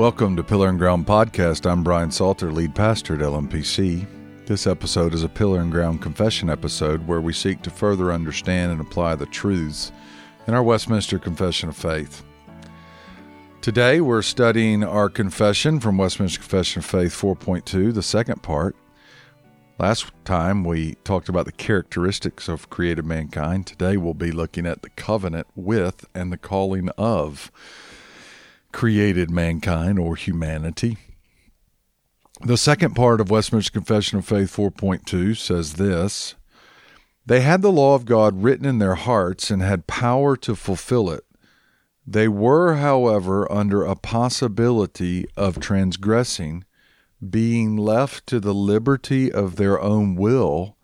Welcome to Pillar and Ground Podcast. I'm Brian Salter, lead pastor at LMPC. This episode is a Pillar and Ground confession episode where we seek to further understand and apply the truths in our Westminster Confession of Faith. Today we're studying our confession from Westminster Confession of Faith 4.2, the second part. Last time we talked about the characteristics of created mankind. Today we'll be looking at the covenant with and the calling of created mankind or humanity. The second part of Westminster Confession of Faith 4.2 says this They had the law of God written in their hearts and had power to fulfill it. They were, however, under a possibility of transgressing, being left to the liberty of their own will,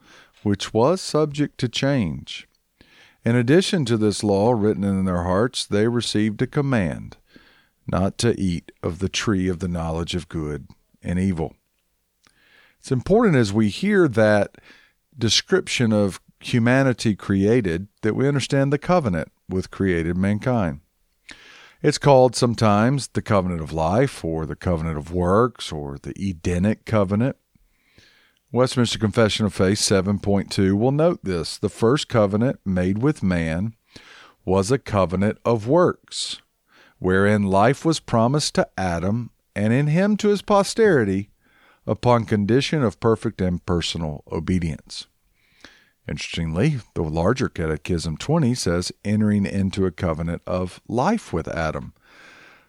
which was subject to change. In addition to this law written in their hearts, they received a command not to eat of the tree of the knowledge of good and evil. It's important as we hear that description of humanity created that we understand the covenant with created mankind. It's called sometimes the covenant of life or the covenant of works or the Edenic covenant. Westminster Confession of Faith 7.2 will note this. The first covenant made with man was a covenant of works wherein life was promised to Adam and in him to his posterity upon condition of perfect and personal obedience. Interestingly, the larger Catechism 20 says entering into a covenant of life with Adam.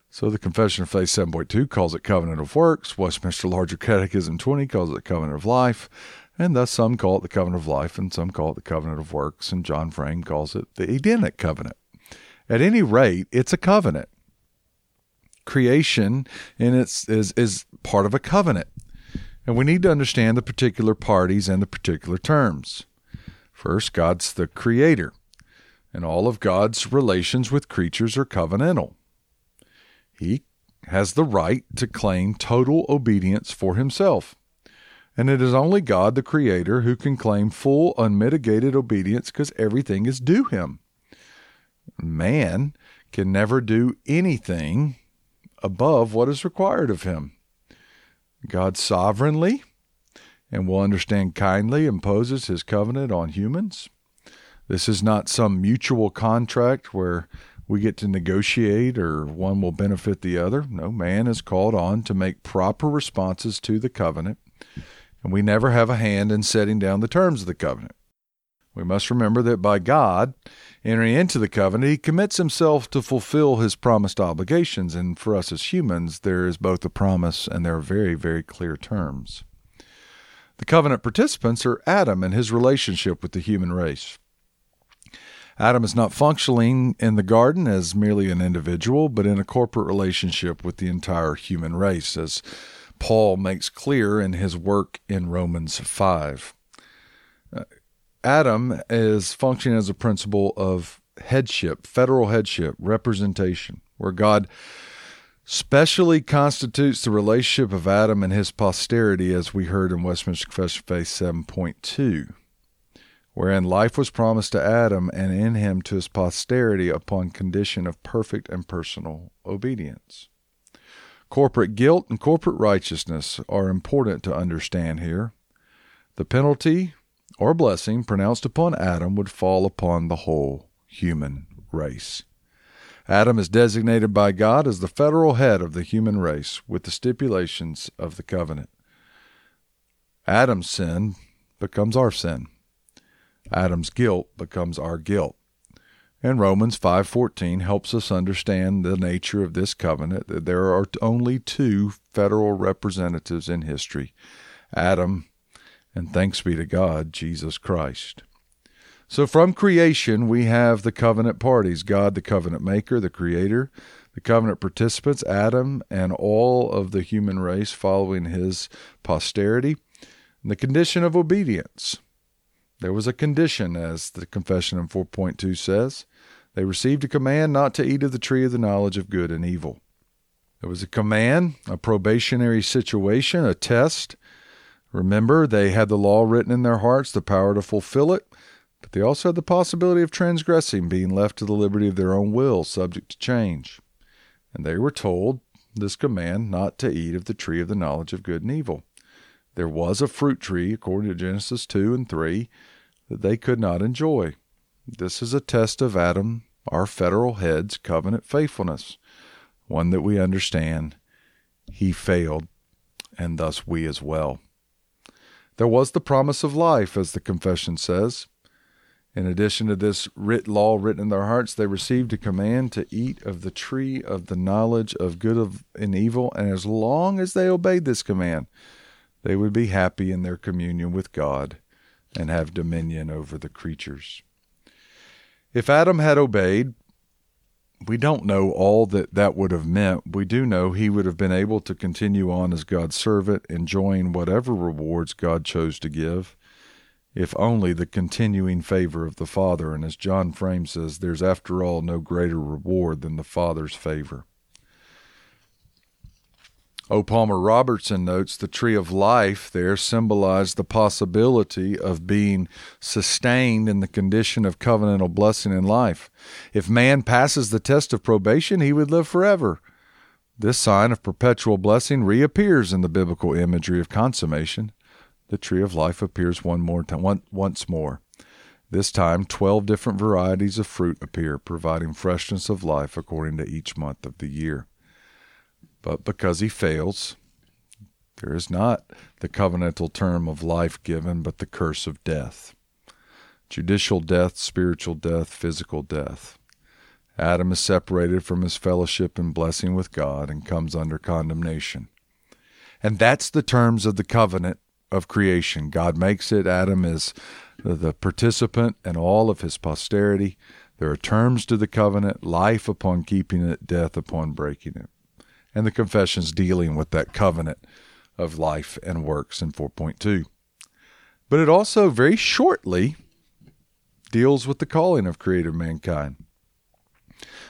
So the Confession of Faith 7.2 calls it covenant of works, Westminster Larger Catechism 20 calls it covenant of life, and thus some call it the covenant of life and some call it the covenant of works, and John Frame calls it the Edenic covenant. At any rate, it's a covenant creation and it's is is part of a covenant. And we need to understand the particular parties and the particular terms. First, God's the creator, and all of God's relations with creatures are covenantal. He has the right to claim total obedience for himself. And it is only God, the Creator, who can claim full, unmitigated obedience because everything is due him. Man can never do anything above what is required of him. God sovereignly and will understand kindly imposes his covenant on humans. This is not some mutual contract where we get to negotiate or one will benefit the other. No, man is called on to make proper responses to the covenant, and we never have a hand in setting down the terms of the covenant. We must remember that by God entering into the covenant, he commits himself to fulfill his promised obligations. And for us as humans, there is both a promise and there are very, very clear terms. The covenant participants are Adam and his relationship with the human race. Adam is not functioning in the garden as merely an individual, but in a corporate relationship with the entire human race, as Paul makes clear in his work in Romans 5. Uh, Adam is functioning as a principle of headship, federal headship, representation, where God specially constitutes the relationship of Adam and his posterity, as we heard in Westminster Confession of Faith 7.2, wherein life was promised to Adam and in him to his posterity upon condition of perfect and personal obedience. Corporate guilt and corporate righteousness are important to understand here. The penalty or blessing pronounced upon Adam would fall upon the whole human race. Adam is designated by God as the federal head of the human race with the stipulations of the covenant. Adam's sin becomes our sin. Adam's guilt becomes our guilt. And Romans 5:14 helps us understand the nature of this covenant that there are only two federal representatives in history, Adam and thanks be to God, Jesus Christ. So from creation, we have the covenant parties God, the covenant maker, the creator, the covenant participants, Adam, and all of the human race following his posterity, and the condition of obedience. There was a condition, as the confession in 4.2 says. They received a command not to eat of the tree of the knowledge of good and evil. There was a command, a probationary situation, a test Remember, they had the law written in their hearts, the power to fulfill it, but they also had the possibility of transgressing, being left to the liberty of their own will, subject to change. And they were told this command not to eat of the tree of the knowledge of good and evil. There was a fruit tree, according to Genesis 2 and 3, that they could not enjoy. This is a test of Adam, our federal head's covenant faithfulness, one that we understand he failed, and thus we as well. There was the promise of life, as the confession says. In addition to this writ law written in their hearts, they received a command to eat of the tree of the knowledge of good and evil, and as long as they obeyed this command, they would be happy in their communion with God and have dominion over the creatures. If Adam had obeyed, we don't know all that that would have meant. We do know he would have been able to continue on as God's servant, enjoying whatever rewards God chose to give, if only the continuing favor of the Father. And as John Frame says, there's after all no greater reward than the Father's favor. O. Palmer Robertson notes the tree of life there symbolized the possibility of being sustained in the condition of covenantal blessing in life. If man passes the test of probation, he would live forever. This sign of perpetual blessing reappears in the biblical imagery of consummation. The tree of life appears one more time, one, once more. This time, 12 different varieties of fruit appear, providing freshness of life according to each month of the year. But because he fails, there is not the covenantal term of life given, but the curse of death. Judicial death, spiritual death, physical death. Adam is separated from his fellowship and blessing with God and comes under condemnation. And that's the terms of the covenant of creation. God makes it. Adam is the participant and all of his posterity. There are terms to the covenant life upon keeping it, death upon breaking it and the confessions dealing with that covenant of life and works in 4.2. But it also very shortly deals with the calling of creative mankind.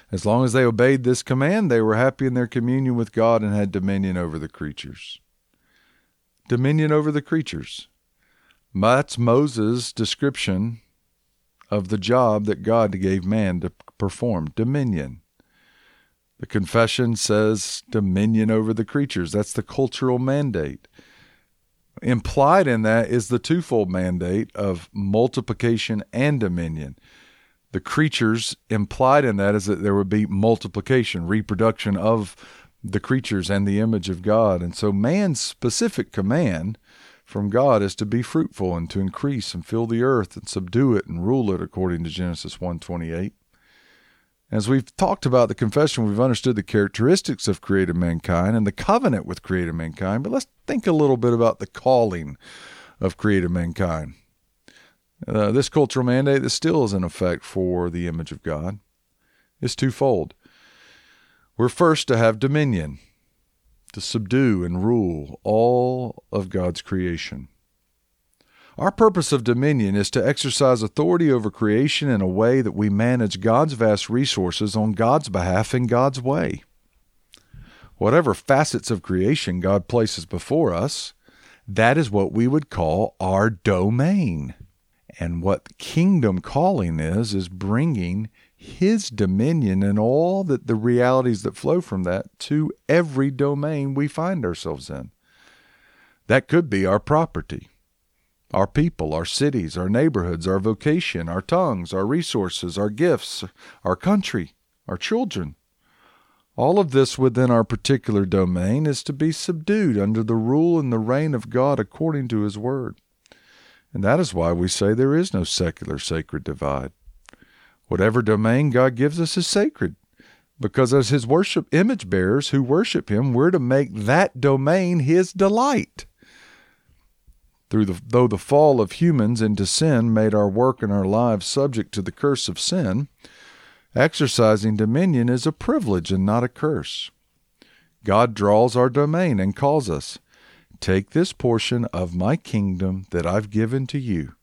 As long as they obeyed this command, they were happy in their communion with God and had dominion over the creatures. Dominion over the creatures. That's Moses' description of the job that God gave man to perform dominion. The confession says dominion over the creatures. That's the cultural mandate. Implied in that is the twofold mandate of multiplication and dominion. The creatures implied in that is that there would be multiplication, reproduction of the creatures and the image of God. And so man's specific command from God is to be fruitful and to increase and fill the earth and subdue it and rule it according to Genesis 128. As we've talked about the confession, we've understood the characteristics of created mankind and the covenant with created mankind, but let's think a little bit about the calling of created mankind. Uh, this cultural mandate that still is in effect for the image of God is twofold. We're first to have dominion, to subdue and rule all of God's creation. Our purpose of dominion is to exercise authority over creation in a way that we manage God's vast resources on God's behalf in God's way. Whatever facets of creation God places before us, that is what we would call our domain. And what kingdom calling is, is bringing His dominion and all that the realities that flow from that to every domain we find ourselves in. That could be our property our people, our cities, our neighborhoods, our vocation, our tongues, our resources, our gifts, our country, our children. All of this within our particular domain is to be subdued under the rule and the reign of God according to His Word. And that is why we say there is no secular sacred divide. Whatever domain God gives us is sacred, because as His worship image bearers who worship Him, we're to make that domain His delight. Through the, though the fall of humans into sin made our work and our lives subject to the curse of sin, exercising dominion is a privilege and not a curse. God draws our domain and calls us, Take this portion of my kingdom that I've given to you,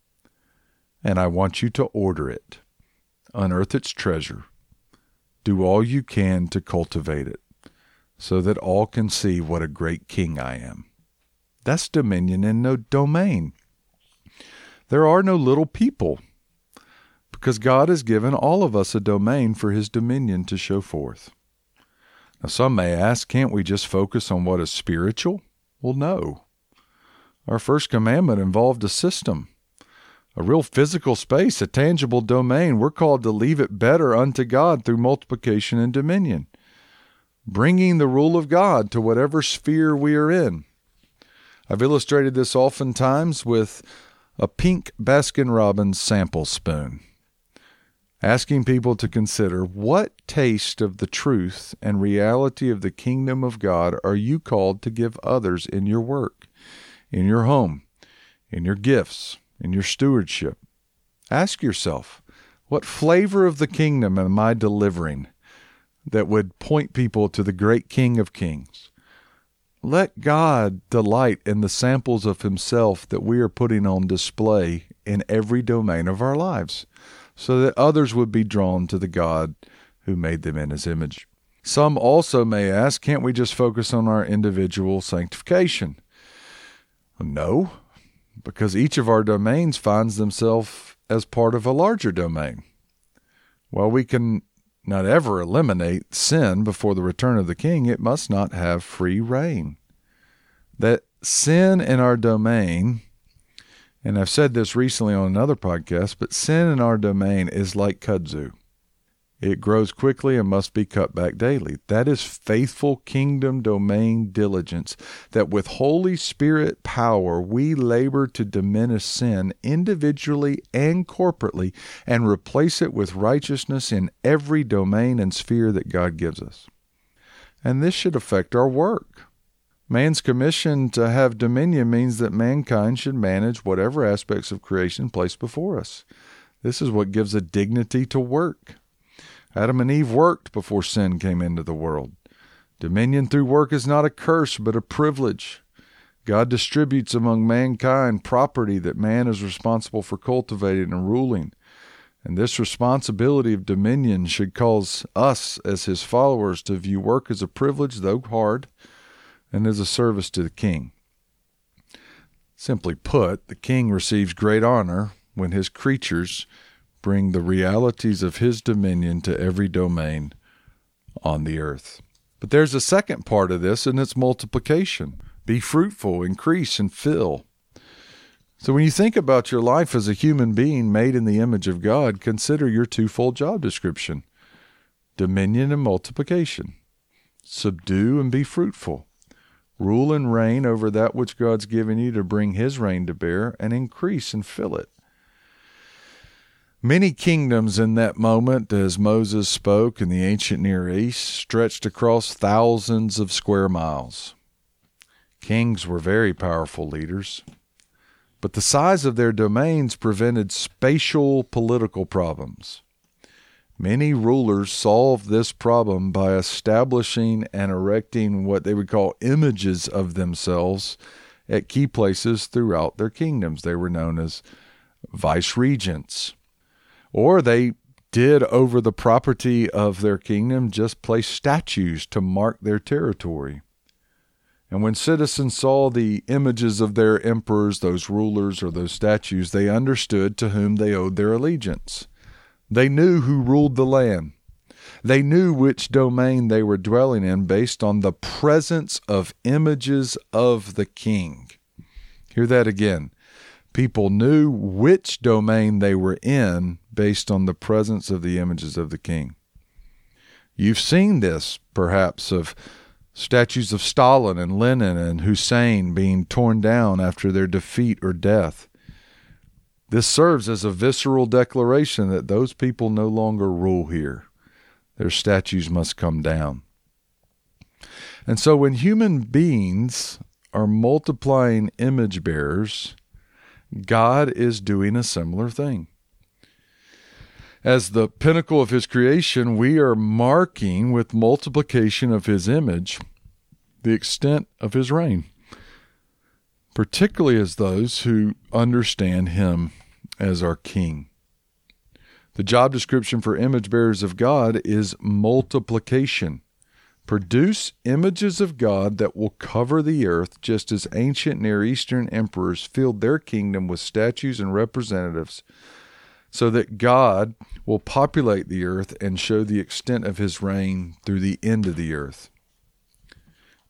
and I want you to order it, unearth its treasure, do all you can to cultivate it, so that all can see what a great king I am. That's dominion and no domain. There are no little people because God has given all of us a domain for his dominion to show forth. Now, some may ask, can't we just focus on what is spiritual? Well, no. Our first commandment involved a system, a real physical space, a tangible domain. We're called to leave it better unto God through multiplication and dominion, bringing the rule of God to whatever sphere we are in. I've illustrated this oftentimes with a pink Baskin Robbins sample spoon, asking people to consider what taste of the truth and reality of the kingdom of God are you called to give others in your work, in your home, in your gifts, in your stewardship. Ask yourself, what flavor of the kingdom am I delivering that would point people to the great King of Kings? Let God delight in the samples of Himself that we are putting on display in every domain of our lives, so that others would be drawn to the God who made them in His image. Some also may ask, can't we just focus on our individual sanctification? No, because each of our domains finds themselves as part of a larger domain. While we can not ever eliminate sin before the return of the king, it must not have free rein. That sin in our domain, and I've said this recently on another podcast, but sin in our domain is like kudzu. It grows quickly and must be cut back daily. That is faithful kingdom domain diligence, that with Holy Spirit power we labor to diminish sin individually and corporately and replace it with righteousness in every domain and sphere that God gives us. And this should affect our work. Man's commission to have dominion means that mankind should manage whatever aspects of creation placed before us. This is what gives a dignity to work. Adam and Eve worked before sin came into the world. Dominion through work is not a curse, but a privilege. God distributes among mankind property that man is responsible for cultivating and ruling. And this responsibility of dominion should cause us, as his followers, to view work as a privilege, though hard, and as a service to the king. Simply put, the king receives great honor when his creatures bring the realities of his dominion to every domain on the earth. But there's a second part of this, and it's multiplication. Be fruitful, increase, and fill. So when you think about your life as a human being made in the image of God, consider your twofold job description dominion and multiplication. Subdue and be fruitful. Rule and reign over that which God's given you to bring his reign to bear, and increase and fill it. Many kingdoms in that moment, as Moses spoke in the ancient Near East, stretched across thousands of square miles. Kings were very powerful leaders, but the size of their domains prevented spatial political problems. Many rulers solved this problem by establishing and erecting what they would call images of themselves at key places throughout their kingdoms. They were known as vice regents or they did over the property of their kingdom just place statues to mark their territory. And when citizens saw the images of their emperors, those rulers, or those statues, they understood to whom they owed their allegiance. They knew who ruled the land. They knew which domain they were dwelling in based on the presence of images of the king. Hear that again people knew which domain they were in based on the presence of the images of the king. You've seen this, perhaps, of statues of Stalin and Lenin and Hussein being torn down after their defeat or death. This serves as a visceral declaration that those people no longer rule here. Their statues must come down. And so when human beings are multiplying image bearers, God is doing a similar thing. As the pinnacle of his creation, we are marking with multiplication of his image the extent of his reign, particularly as those who understand him as our king. The job description for image bearers of God is multiplication. Produce images of God that will cover the earth, just as ancient Near Eastern emperors filled their kingdom with statues and representatives, so that God will populate the earth and show the extent of his reign through the end of the earth.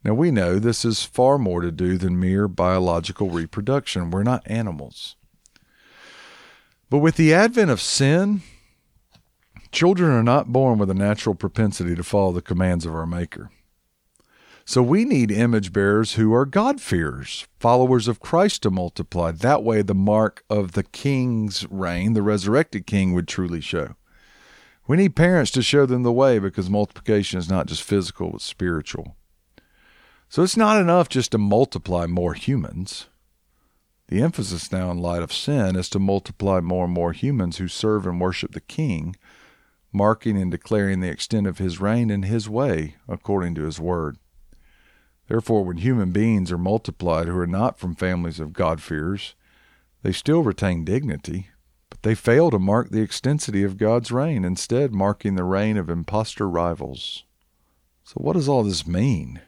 Now, we know this is far more to do than mere biological reproduction. We're not animals. But with the advent of sin, children are not born with a natural propensity to follow the commands of our Maker. So we need image bearers who are God-fearers, followers of Christ to multiply. That way, the mark of the king's reign, the resurrected king, would truly show. We need parents to show them the way because multiplication is not just physical, it's spiritual. So it's not enough just to multiply more humans. The emphasis now, in light of sin, is to multiply more and more humans who serve and worship the King, marking and declaring the extent of his reign in his way, according to his word. Therefore, when human beings are multiplied who are not from families of God-fearers, they still retain dignity, but they fail to mark the extensity of God's reign, instead, marking the reign of impostor rivals. So, what does all this mean?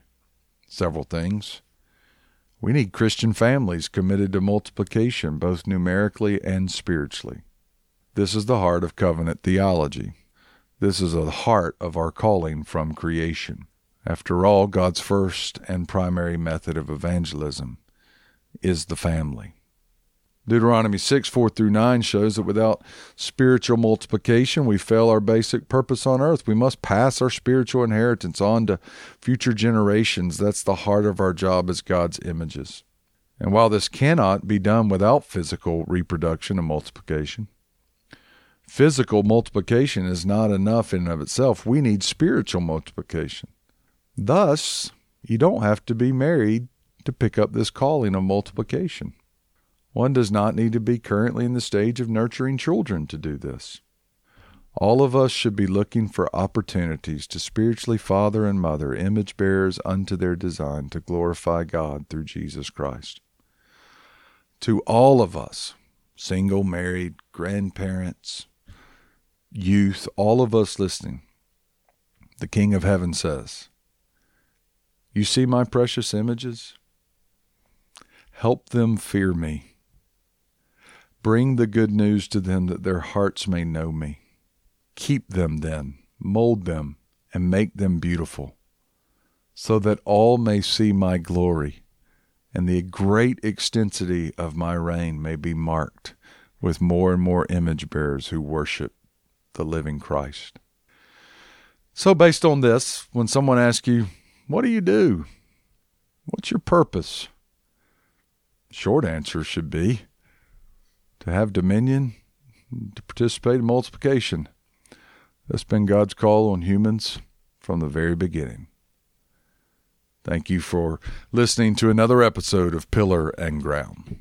Several things. We need Christian families committed to multiplication, both numerically and spiritually. This is the heart of covenant theology. This is the heart of our calling from creation. After all, God's first and primary method of evangelism is the family. Deuteronomy 6 4 through 9 shows that without spiritual multiplication, we fail our basic purpose on earth. We must pass our spiritual inheritance on to future generations. That's the heart of our job as God's images. And while this cannot be done without physical reproduction and multiplication, physical multiplication is not enough in of itself. We need spiritual multiplication. Thus, you don't have to be married to pick up this calling of multiplication. One does not need to be currently in the stage of nurturing children to do this. All of us should be looking for opportunities to spiritually father and mother image bearers unto their design to glorify God through Jesus Christ. To all of us, single, married, grandparents, youth, all of us listening, the King of Heaven says, you see my precious images? Help them fear me. Bring the good news to them that their hearts may know me. Keep them then, mold them, and make them beautiful, so that all may see my glory, and the great extensity of my reign may be marked with more and more image bearers who worship the living Christ. So, based on this, when someone asks you, what do you do? What's your purpose? Short answer should be to have dominion, to participate in multiplication. That's been God's call on humans from the very beginning. Thank you for listening to another episode of Pillar and Ground.